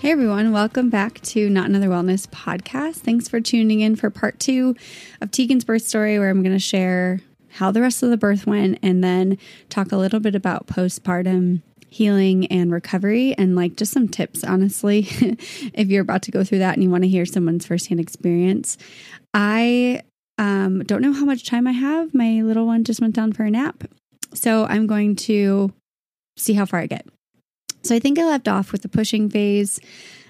Hey everyone, welcome back to Not Another Wellness podcast. Thanks for tuning in for part two of Teagan's birth story, where I'm going to share how the rest of the birth went and then talk a little bit about postpartum healing and recovery and like just some tips, honestly, if you're about to go through that and you want to hear someone's firsthand experience. I um, don't know how much time I have. My little one just went down for a nap. So I'm going to see how far I get. So I think I left off with the pushing phase,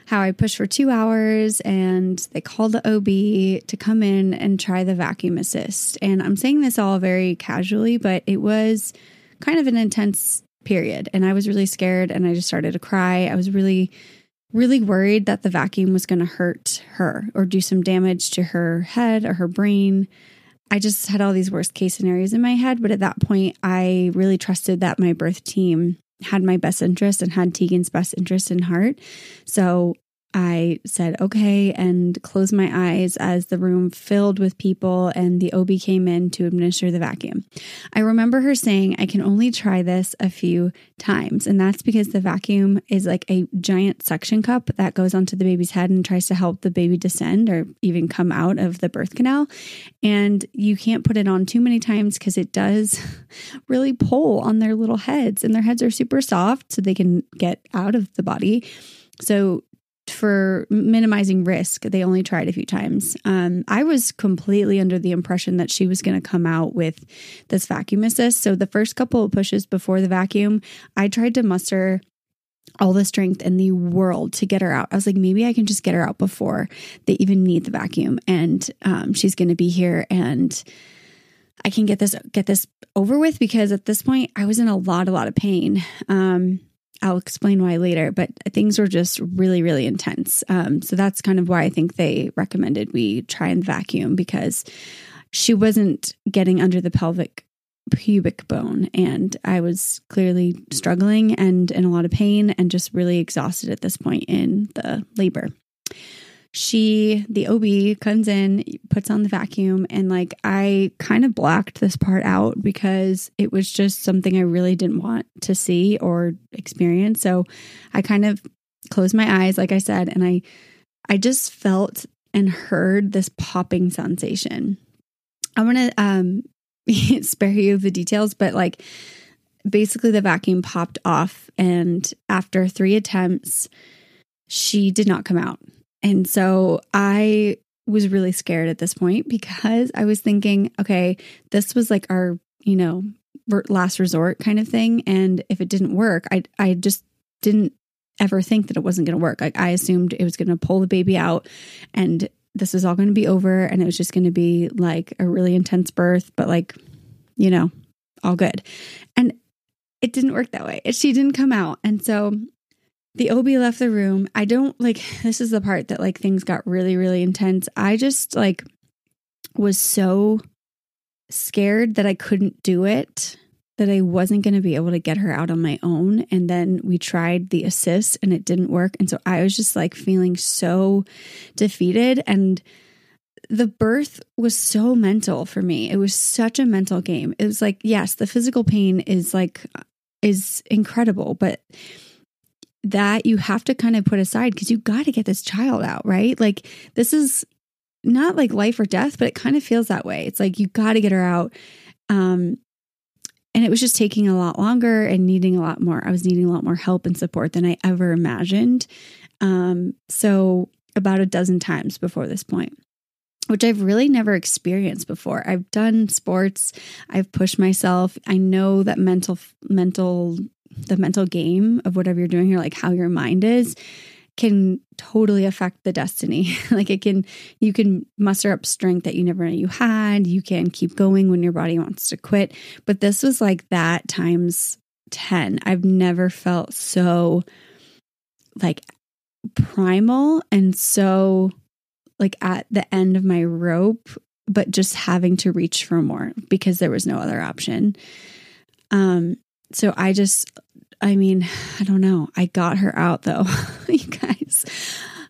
how I pushed for two hours and they called the OB to come in and try the vacuum assist. And I'm saying this all very casually, but it was kind of an intense period. And I was really scared and I just started to cry. I was really, really worried that the vacuum was going to hurt her or do some damage to her head or her brain. I just had all these worst case scenarios in my head. But at that point, I really trusted that my birth team had my best interest and had Teagan's best interest in heart. So I said, okay, and closed my eyes as the room filled with people and the OB came in to administer the vacuum. I remember her saying, I can only try this a few times. And that's because the vacuum is like a giant suction cup that goes onto the baby's head and tries to help the baby descend or even come out of the birth canal. And you can't put it on too many times because it does really pull on their little heads, and their heads are super soft so they can get out of the body. So for minimizing risk, they only tried a few times. Um, I was completely under the impression that she was going to come out with this vacuum assist. So the first couple of pushes before the vacuum, I tried to muster all the strength in the world to get her out. I was like, maybe I can just get her out before they even need the vacuum, and um, she's going to be here and. I can get this get this over with because at this point I was in a lot a lot of pain. Um, I'll explain why later, but things were just really, really intense. Um, so that's kind of why I think they recommended we try and vacuum because she wasn't getting under the pelvic pubic bone. And I was clearly struggling and in a lot of pain and just really exhausted at this point in the labor she, the OB, comes in, puts on the vacuum, and like I kind of blocked this part out because it was just something I really didn't want to see or experience. So I kind of closed my eyes, like I said, and I I just felt and heard this popping sensation. I'm gonna um spare you the details, but like basically the vacuum popped off and after three attempts she did not come out and so I was really scared at this point because I was thinking, okay, this was like our, you know, last resort kind of thing. And if it didn't work, I, I just didn't ever think that it wasn't going to work. Like I assumed it was going to pull the baby out and this was all going to be over and it was just going to be like a really intense birth, but like, you know, all good. And it didn't work that way. She didn't come out. And so the OB left the room. I don't like this is the part that like things got really, really intense. I just like was so scared that I couldn't do it, that I wasn't going to be able to get her out on my own. And then we tried the assist and it didn't work. And so I was just like feeling so defeated. And the birth was so mental for me. It was such a mental game. It was like, yes, the physical pain is like, is incredible, but that you have to kind of put aside because you got to get this child out, right? Like, this is not like life or death, but it kind of feels that way. It's like you got to get her out. Um, and it was just taking a lot longer and needing a lot more. I was needing a lot more help and support than I ever imagined. Um, so, about a dozen times before this point which I've really never experienced before. I've done sports, I've pushed myself. I know that mental mental the mental game of whatever you're doing here, like how your mind is, can totally affect the destiny. like it can, you can muster up strength that you never knew you had. You can keep going when your body wants to quit. But this was like that times 10. I've never felt so like primal and so like at the end of my rope, but just having to reach for more because there was no other option. Um, so I just, I mean, I don't know. I got her out though, you guys.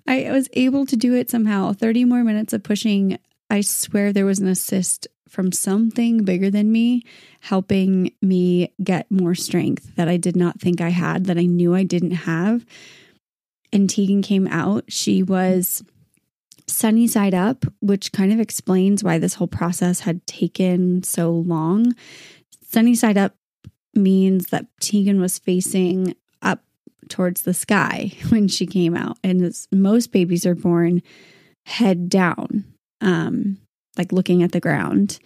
I was able to do it somehow. 30 more minutes of pushing. I swear there was an assist from something bigger than me helping me get more strength that I did not think I had, that I knew I didn't have. and Teagan came out, she was sunny side up, which kind of explains why this whole process had taken so long. Sunny side up means that Teagan was facing up towards the sky when she came out. And most babies are born head down, um, like looking at the ground.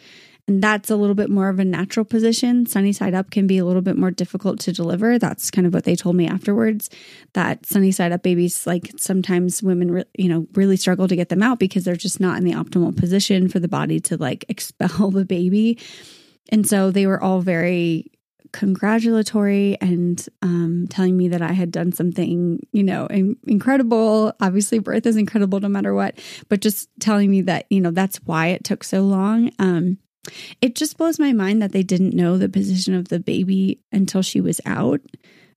And that's a little bit more of a natural position. Sunny side up can be a little bit more difficult to deliver. That's kind of what they told me afterwards. That sunny side up babies, like sometimes women, re- you know, really struggle to get them out because they're just not in the optimal position for the body to like expel the baby. And so they were all very congratulatory and um, telling me that I had done something, you know, in- incredible. Obviously, birth is incredible no matter what, but just telling me that, you know, that's why it took so long. Um, it just blows my mind that they didn't know the position of the baby until she was out.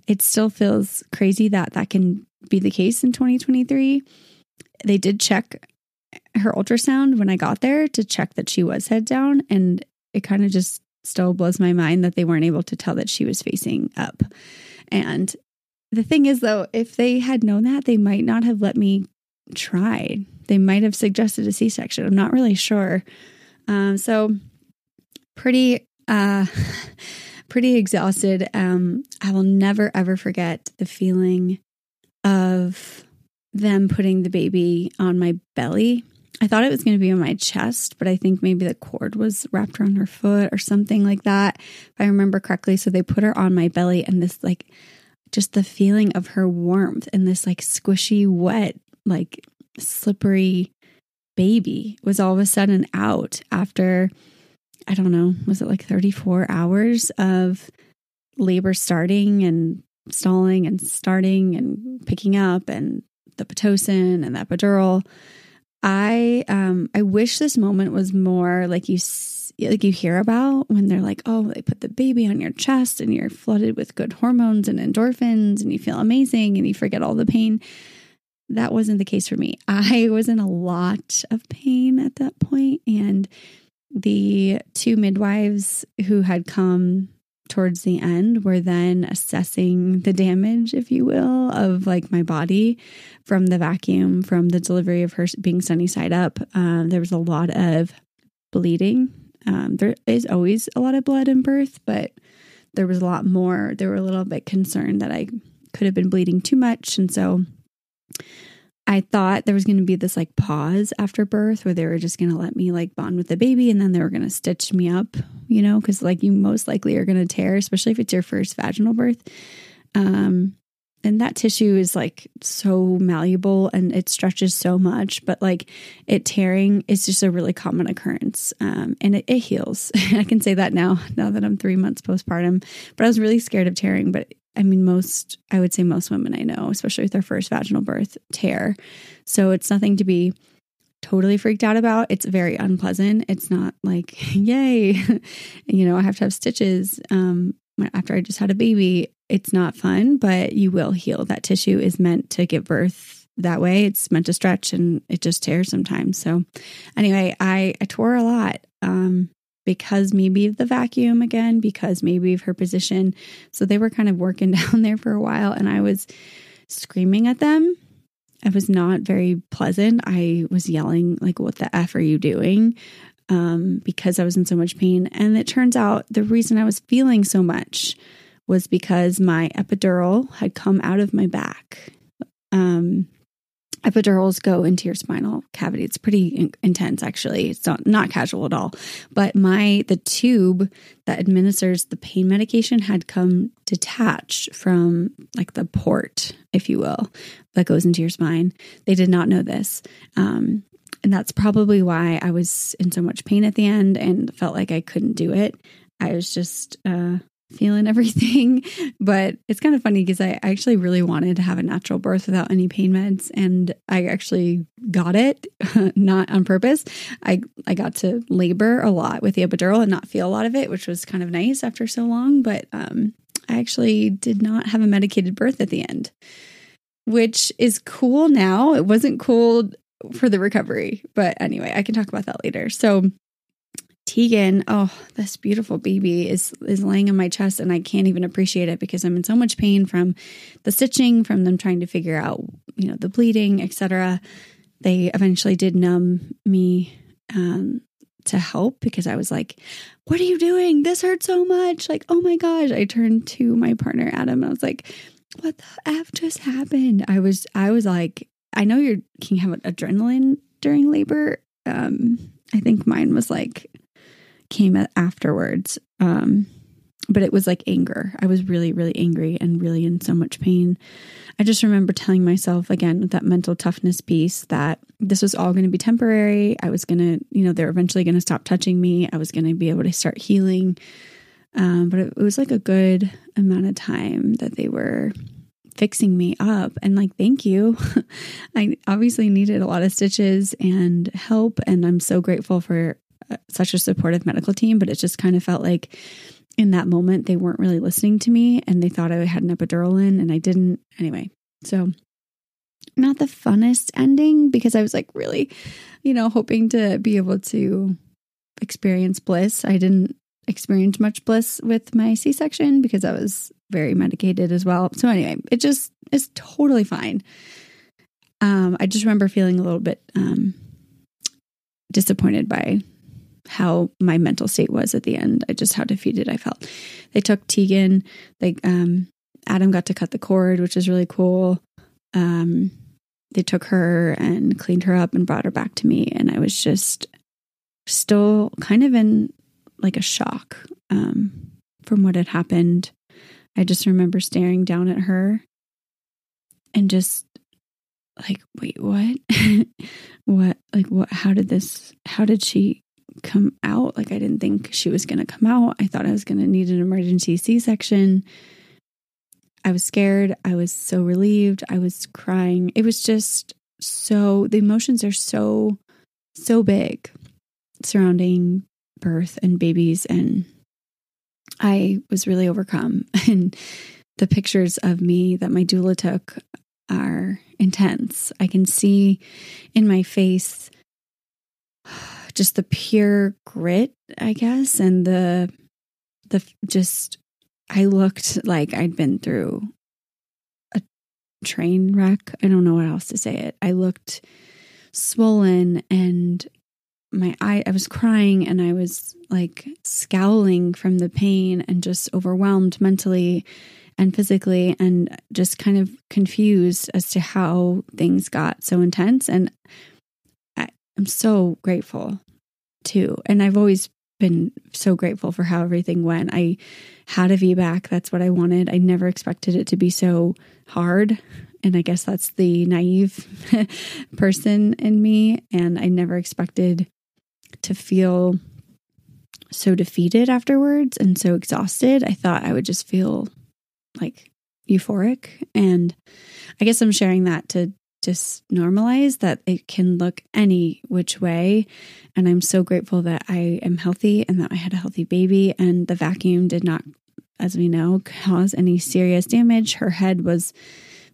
It still feels crazy that that can be the case in 2023. They did check her ultrasound when I got there to check that she was head down, and it kind of just still blows my mind that they weren't able to tell that she was facing up. And the thing is, though, if they had known that, they might not have let me try. They might have suggested a C section. I'm not really sure. Um, so pretty uh pretty exhausted. Um I will never ever forget the feeling of them putting the baby on my belly. I thought it was going to be on my chest, but I think maybe the cord was wrapped around her foot or something like that, if I remember correctly. So they put her on my belly, and this, like, just the feeling of her warmth and this, like, squishy, wet, like, slippery baby was all of a sudden out after I don't know, was it like 34 hours of labor starting and stalling and starting and picking up and the Pitocin and the epidural. I um I wish this moment was more like you like you hear about when they're like, "Oh, they put the baby on your chest and you're flooded with good hormones and endorphins and you feel amazing and you forget all the pain." That wasn't the case for me. I was in a lot of pain at that point and the two midwives who had come towards the end we were then assessing the damage, if you will, of like my body from the vacuum, from the delivery of her being sunny side up. Um, there was a lot of bleeding. Um, there is always a lot of blood in birth, but there was a lot more. They were a little bit concerned that I could have been bleeding too much. And so I thought there was going to be this like pause after birth where they were just going to let me like bond with the baby and then they were going to stitch me up, you know, because like you most likely are going to tear, especially if it's your first vaginal birth. Um, and that tissue is like so malleable and it stretches so much, but like it tearing is just a really common occurrence. Um, and it, it heals. I can say that now, now that I'm three months postpartum. But I was really scared of tearing, but I mean, most, I would say most women I know, especially with their first vaginal birth, tear. So it's nothing to be totally freaked out about. It's very unpleasant. It's not like, yay, you know, I have to have stitches um, after I just had a baby. It's not fun, but you will heal. That tissue is meant to give birth that way. It's meant to stretch and it just tears sometimes. So, anyway, I, I tore a lot. Um, because maybe of the vacuum again, because maybe of her position. So they were kind of working down there for a while, and I was screaming at them. It was not very pleasant. I was yelling, like, what the F are you doing? Um, because I was in so much pain. And it turns out the reason I was feeling so much was because my epidural had come out of my back. Um, epidurals go into your spinal cavity. It's pretty in- intense, actually. It's not not casual at all. But my the tube that administers the pain medication had come detached from like the port, if you will, that goes into your spine. They did not know this. Um, and that's probably why I was in so much pain at the end and felt like I couldn't do it. I was just uh, feeling everything. But it's kind of funny because I actually really wanted to have a natural birth without any pain meds. And I actually got it, not on purpose. I, I got to labor a lot with the epidural and not feel a lot of it, which was kind of nice after so long. But um, I actually did not have a medicated birth at the end, which is cool now. It wasn't cool for the recovery. But anyway, I can talk about that later. So Teagan, oh, this beautiful baby is is laying on my chest and I can't even appreciate it because I'm in so much pain from the stitching, from them trying to figure out you know, the bleeding, etc. They eventually did numb me um, to help because I was like, What are you doing? This hurts so much. Like, oh my gosh. I turned to my partner, Adam, and I was like, What the F just happened? I was, I was like, I know you can have adrenaline during labor. Um, I think mine was like, came afterwards. Um, but it was like anger. I was really, really angry and really in so much pain. I just remember telling myself again with that mental toughness piece that this was all going to be temporary. I was going to, you know, they're eventually going to stop touching me. I was going to be able to start healing. Um, but it, it was like a good amount of time that they were fixing me up. And like, thank you. I obviously needed a lot of stitches and help. And I'm so grateful for such a supportive medical team. But it just kind of felt like, in that moment, they weren't really listening to me and they thought I had an epidural in and I didn't. Anyway, so not the funnest ending because I was like really, you know, hoping to be able to experience bliss. I didn't experience much bliss with my C section because I was very medicated as well. So, anyway, it just is totally fine. Um, I just remember feeling a little bit um, disappointed by how my mental state was at the end. I just how defeated I felt. They took Teagan. They um, Adam got to cut the cord, which is really cool. Um, they took her and cleaned her up and brought her back to me, and I was just still kind of in like a shock um, from what had happened. I just remember staring down at her and just like, wait, what? what? Like, what? How did this? How did she come out. Like I didn't think she was going to come out. I thought I was going to need an emergency C section. I was scared. I was so relieved. I was crying. It was just so, the emotions are so, so big surrounding birth and babies. And I was really overcome. And the pictures of me that my doula took are intense. I can see in my face just the pure grit, I guess, and the the just I looked like I'd been through a train wreck. I don't know what else to say it. I looked swollen and my eye I was crying and I was like scowling from the pain and just overwhelmed mentally and physically and just kind of confused as to how things got so intense and I, I'm so grateful too. And I've always been so grateful for how everything went. I had a VBAC. That's what I wanted. I never expected it to be so hard. And I guess that's the naive person in me. And I never expected to feel so defeated afterwards and so exhausted. I thought I would just feel like euphoric. And I guess I'm sharing that to just normalize that it can look any which way. And I'm so grateful that I am healthy and that I had a healthy baby, and the vacuum did not, as we know, cause any serious damage. Her head was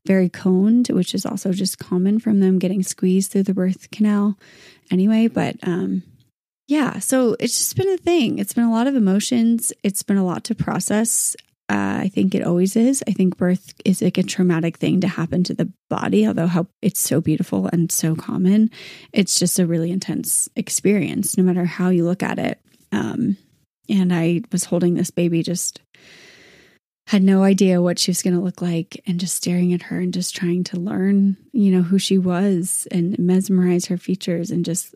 very coned, which is also just common from them getting squeezed through the birth canal anyway. But um, yeah, so it's just been a thing. It's been a lot of emotions, it's been a lot to process. Uh, I think it always is. I think birth is like a traumatic thing to happen to the body, although how it's so beautiful and so common. It's just a really intense experience, no matter how you look at it. Um, and I was holding this baby, just had no idea what she was going to look like, and just staring at her and just trying to learn, you know, who she was and mesmerize her features and just.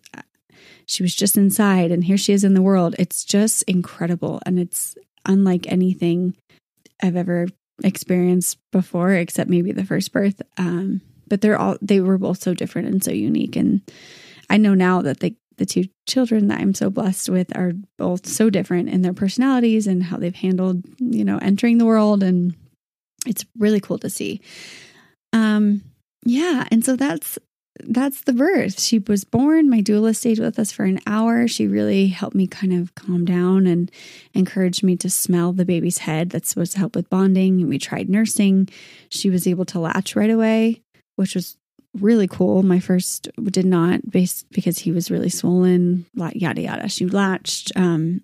She was just inside, and here she is in the world. It's just incredible. And it's unlike anything I've ever experienced before, except maybe the first birth. Um, but they're all they were both so different and so unique. And I know now that the the two children that I'm so blessed with are both so different in their personalities and how they've handled, you know, entering the world. And it's really cool to see. Um, yeah. And so that's that's the birth. She was born. My doula stayed with us for an hour. She really helped me kind of calm down and encouraged me to smell the baby's head. That's supposed to help with bonding. And We tried nursing. She was able to latch right away, which was really cool. My first did not, based because he was really swollen. Yada yada. She latched. Um,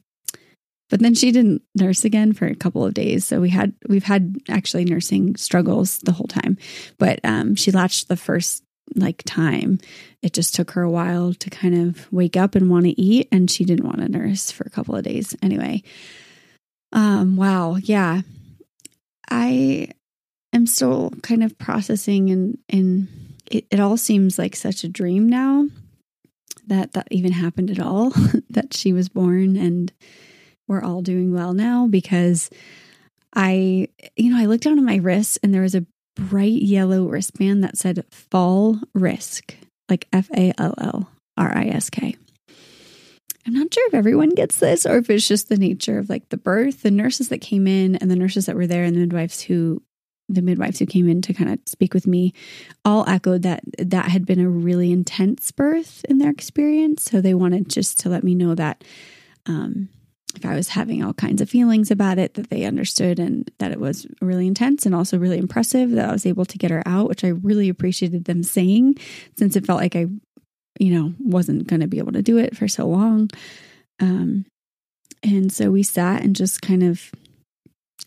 but then she didn't nurse again for a couple of days. So we had we've had actually nursing struggles the whole time. But um, she latched the first like time. It just took her a while to kind of wake up and want to eat, and she didn't want to nurse for a couple of days anyway. Um, wow, yeah. I am still kind of processing and and it, it all seems like such a dream now that that even happened at all, that she was born and we're all doing well now because I, you know, I looked down at my wrist and there was a bright yellow wristband that said fall risk, like F A L L R I S K. I'm not sure if everyone gets this or if it's just the nature of like the birth. The nurses that came in and the nurses that were there and the midwives who the midwives who came in to kind of speak with me all echoed that that had been a really intense birth in their experience. So they wanted just to let me know that um, if I was having all kinds of feelings about it, that they understood and that it was really intense and also really impressive that I was able to get her out, which I really appreciated them saying since it felt like I, you know, wasn't going to be able to do it for so long. Um, and so we sat and just kind of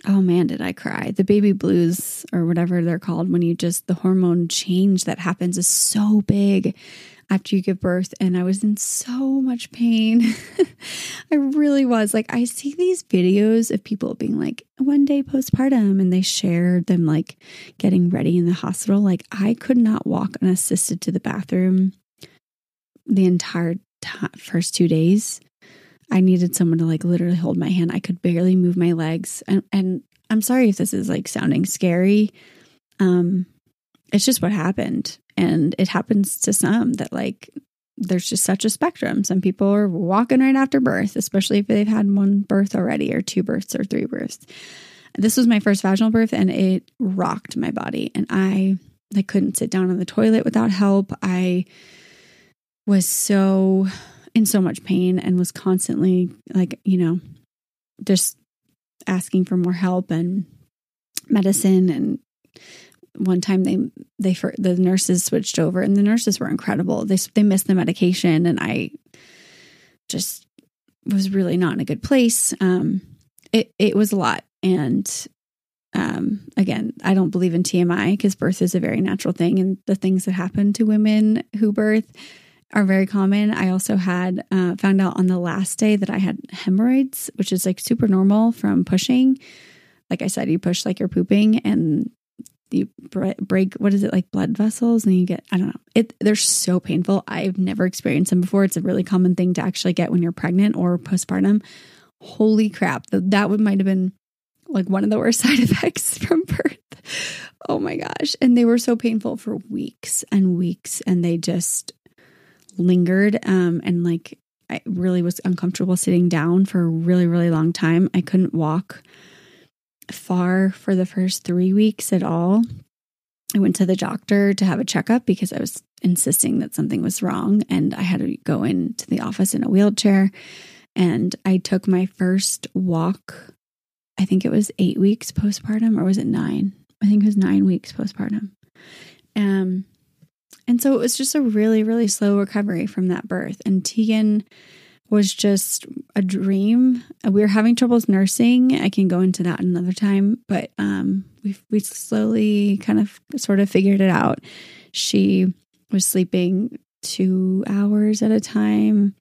Oh man, did I cry. The baby blues, or whatever they're called, when you just, the hormone change that happens is so big after you give birth. And I was in so much pain. I really was. Like, I see these videos of people being like, one day postpartum, and they shared them like getting ready in the hospital. Like, I could not walk unassisted to the bathroom the entire t- first two days. I needed someone to like literally hold my hand. I could barely move my legs. And and I'm sorry if this is like sounding scary. Um it's just what happened. And it happens to some that like there's just such a spectrum. Some people are walking right after birth, especially if they've had one birth already or two births or three births. This was my first vaginal birth and it rocked my body and I I couldn't sit down on the toilet without help. I was so in so much pain and was constantly like, you know, just asking for more help and medicine and one time they they the nurses switched over and the nurses were incredible. They they missed the medication and I just was really not in a good place. Um it it was a lot and um again, I don't believe in TMI because birth is a very natural thing and the things that happen to women who birth are very common. I also had uh, found out on the last day that I had hemorrhoids, which is like super normal from pushing. Like I said, you push like you're pooping and you break what is it like blood vessels and you get I don't know. It they're so painful. I've never experienced them before. It's a really common thing to actually get when you're pregnant or postpartum. Holy crap. That would might have been like one of the worst side effects from birth. Oh my gosh. And they were so painful for weeks and weeks and they just lingered um, and like I really was uncomfortable sitting down for a really, really long time. I couldn't walk far for the first three weeks at all. I went to the doctor to have a checkup because I was insisting that something was wrong and I had to go into the office in a wheelchair. And I took my first walk, I think it was eight weeks postpartum, or was it nine? I think it was nine weeks postpartum. Um, and so it was just a really, really slow recovery from that birth. And Teagan was just a dream. We were having troubles nursing. I can go into that another time, but um, we we slowly kind of sort of figured it out. She was sleeping two hours at a time.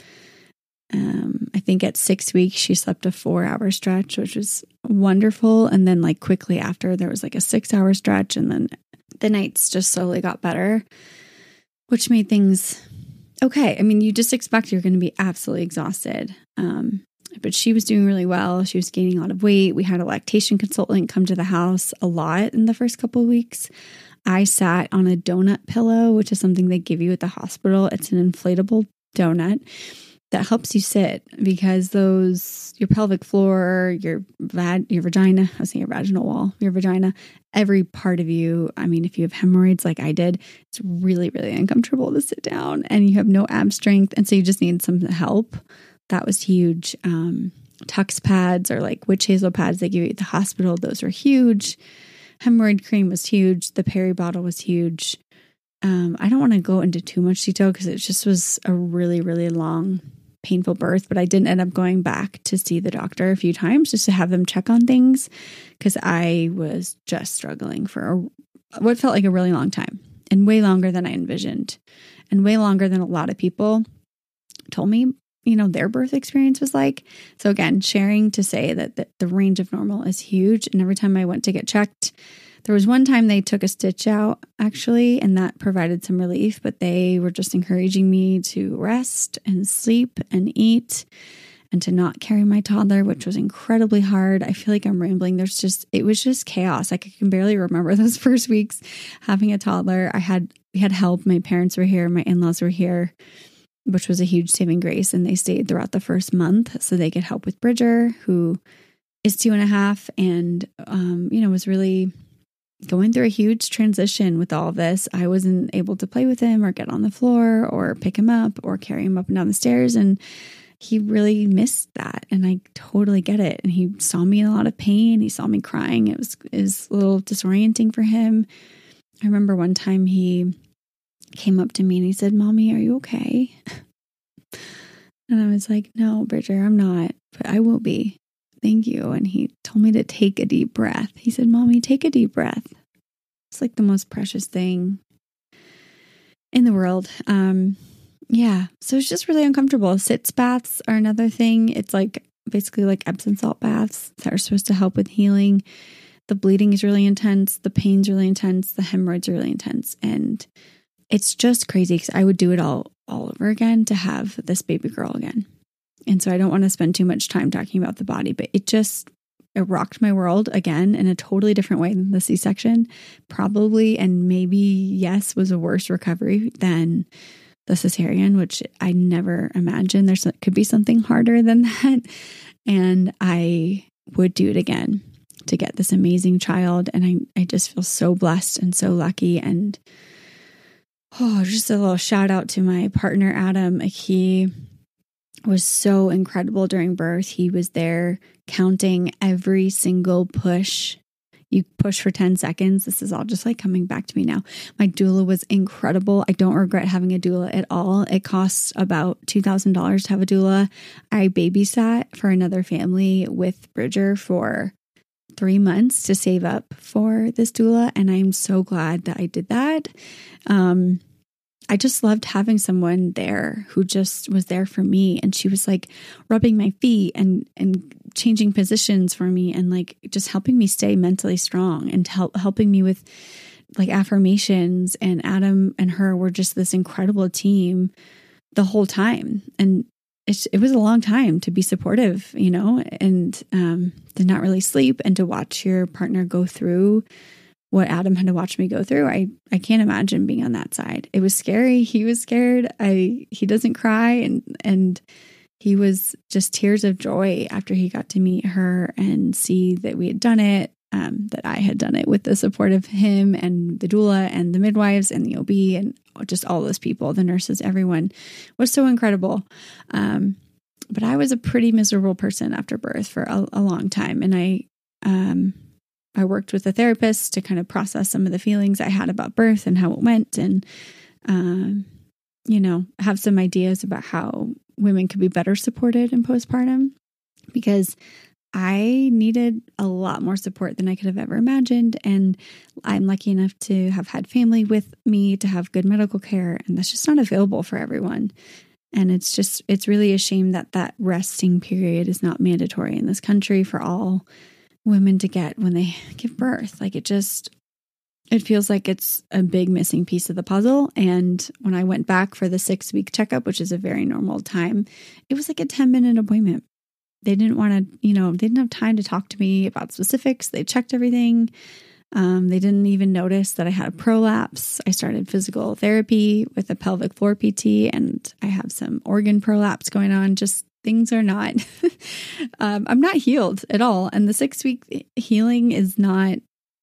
Um, I think at six weeks she slept a four hour stretch, which was wonderful. And then like quickly after there was like a six hour stretch, and then the nights just slowly got better which made things okay. I mean, you just expect you're going to be absolutely exhausted. Um, but she was doing really well. She was gaining a lot of weight. We had a lactation consultant come to the house a lot in the first couple of weeks. I sat on a donut pillow, which is something they give you at the hospital. It's an inflatable donut that helps you sit because those your pelvic floor, your vad, your vagina, I saying your vaginal wall, your vagina, every part of you. I mean, if you have hemorrhoids like I did, it's really really uncomfortable to sit down, and you have no ab strength, and so you just need some help. That was huge. Um, Tucks pads or like witch hazel pads they give you at the hospital. Those were huge. Hemorrhoid cream was huge. The peri bottle was huge. Um, I don't want to go into too much detail because it just was a really, really long painful birth, but I didn't end up going back to see the doctor a few times just to have them check on things because I was just struggling for a, what felt like a really long time and way longer than I envisioned and way longer than a lot of people told me you know their birth experience was like. So again sharing to say that the, the range of normal is huge and every time i went to get checked there was one time they took a stitch out, actually, and that provided some relief, but they were just encouraging me to rest and sleep and eat and to not carry my toddler, which was incredibly hard. I feel like I'm rambling. There's just, it was just chaos. Like I can barely remember those first weeks having a toddler. I had, we had help. My parents were here, my in laws were here, which was a huge saving grace. And they stayed throughout the first month so they could help with Bridger, who is two and a half and, um, you know, was really going through a huge transition with all this. I wasn't able to play with him or get on the floor or pick him up or carry him up and down the stairs. And he really missed that. And I totally get it. And he saw me in a lot of pain. He saw me crying. It was, it was a little disorienting for him. I remember one time he came up to me and he said, Mommy, are you okay? And I was like, No, Bridger, I'm not, but I will be. Thank you. And he told me to take a deep breath. He said, Mommy, take a deep breath. It's like the most precious thing in the world. Um, yeah. So it's just really uncomfortable. Sitz baths are another thing. It's like basically like Epsom salt baths that are supposed to help with healing. The bleeding is really intense. The pain's really intense. The hemorrhoids are really intense. And it's just crazy because I would do it all all over again to have this baby girl again. And so I don't want to spend too much time talking about the body, but it just it rocked my world again in a totally different way than the C section. Probably and maybe, yes, was a worse recovery than the cesarean, which I never imagined. There's could be something harder than that. And I would do it again to get this amazing child. And I, I just feel so blessed and so lucky. And oh, just a little shout out to my partner, Adam. He was so incredible during birth. He was there counting every single push. You push for 10 seconds. This is all just like coming back to me now. My doula was incredible. I don't regret having a doula at all. It costs about $2,000 to have a doula. I babysat for another family with Bridger for three months to save up for this doula. And I'm so glad that I did that. Um, I just loved having someone there who just was there for me. And she was like rubbing my feet and and changing positions for me and like just helping me stay mentally strong and help helping me with like affirmations. And Adam and her were just this incredible team the whole time. And it, it was a long time to be supportive you know and um to not really sleep and to watch your partner go through what Adam had to watch me go through. I I can't imagine being on that side. It was scary. He was scared. I he doesn't cry and and he was just tears of joy after he got to meet her and see that we had done it, um, that I had done it with the support of him and the doula and the midwives and the OB and just all those people, the nurses, everyone was so incredible. Um, but I was a pretty miserable person after birth for a, a long time, and I um, I worked with a therapist to kind of process some of the feelings I had about birth and how it went, and um, you know, have some ideas about how women could be better supported in postpartum because I needed a lot more support than I could have ever imagined. And I'm lucky enough to have had family with me to have good medical care, and that's just not available for everyone. And it's just, it's really a shame that that resting period is not mandatory in this country for all women to get when they give birth. Like it just, it feels like it's a big missing piece of the puzzle. And when I went back for the six week checkup, which is a very normal time, it was like a 10 minute appointment. They didn't want to, you know, they didn't have time to talk to me about specifics. They checked everything. Um, they didn't even notice that I had a prolapse. I started physical therapy with a pelvic floor PT, and I have some organ prolapse going on. Just things are not, um, I'm not healed at all. And the six week healing is not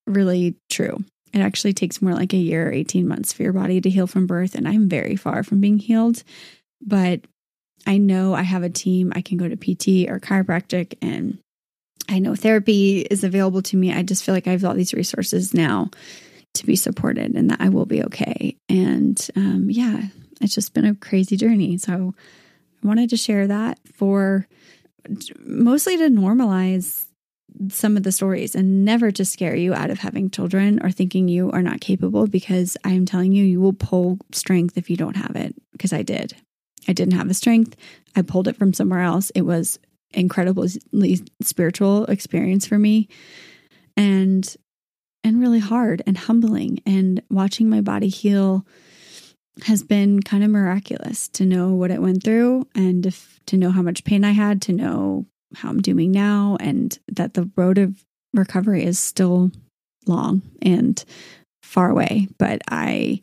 really true. It actually takes more like a year, or 18 months for your body to heal from birth. And I'm very far from being healed. But I know I have a team. I can go to PT or chiropractic, and I know therapy is available to me. I just feel like I have all these resources now to be supported and that I will be okay. And um, yeah, it's just been a crazy journey. So wanted to share that for mostly to normalize some of the stories and never to scare you out of having children or thinking you are not capable because I am telling you, you will pull strength if you don't have it. Because I did. I didn't have the strength. I pulled it from somewhere else. It was incredibly spiritual experience for me and and really hard and humbling and watching my body heal has been kind of miraculous to know what it went through and if, to know how much pain I had to know how I'm doing now and that the road of recovery is still long and far away. But I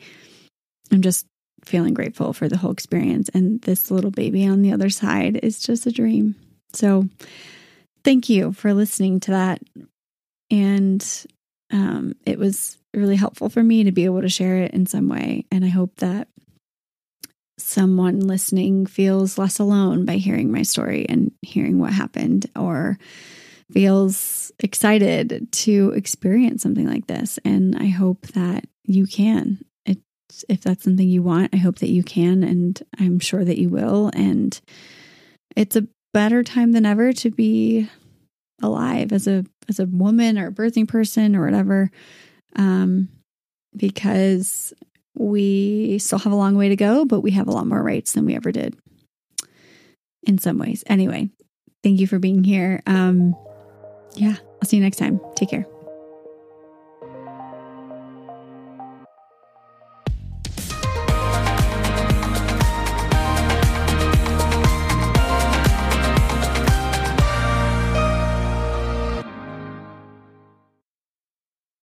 am just feeling grateful for the whole experience. And this little baby on the other side is just a dream. So thank you for listening to that. And um, it was really helpful for me to be able to share it in some way. And I hope that someone listening feels less alone by hearing my story and hearing what happened or feels excited to experience something like this. And i hope that you can. It's, if that's something you want i hope that you can. And i'm sure that you will. And it's a better time than ever to be alive as a as a woman or a birthing person or whatever um because we still have a long way to go, but we have a lot more rights than we ever did in some ways. Anyway, thank you for being here. Um, yeah, I'll see you next time. Take care.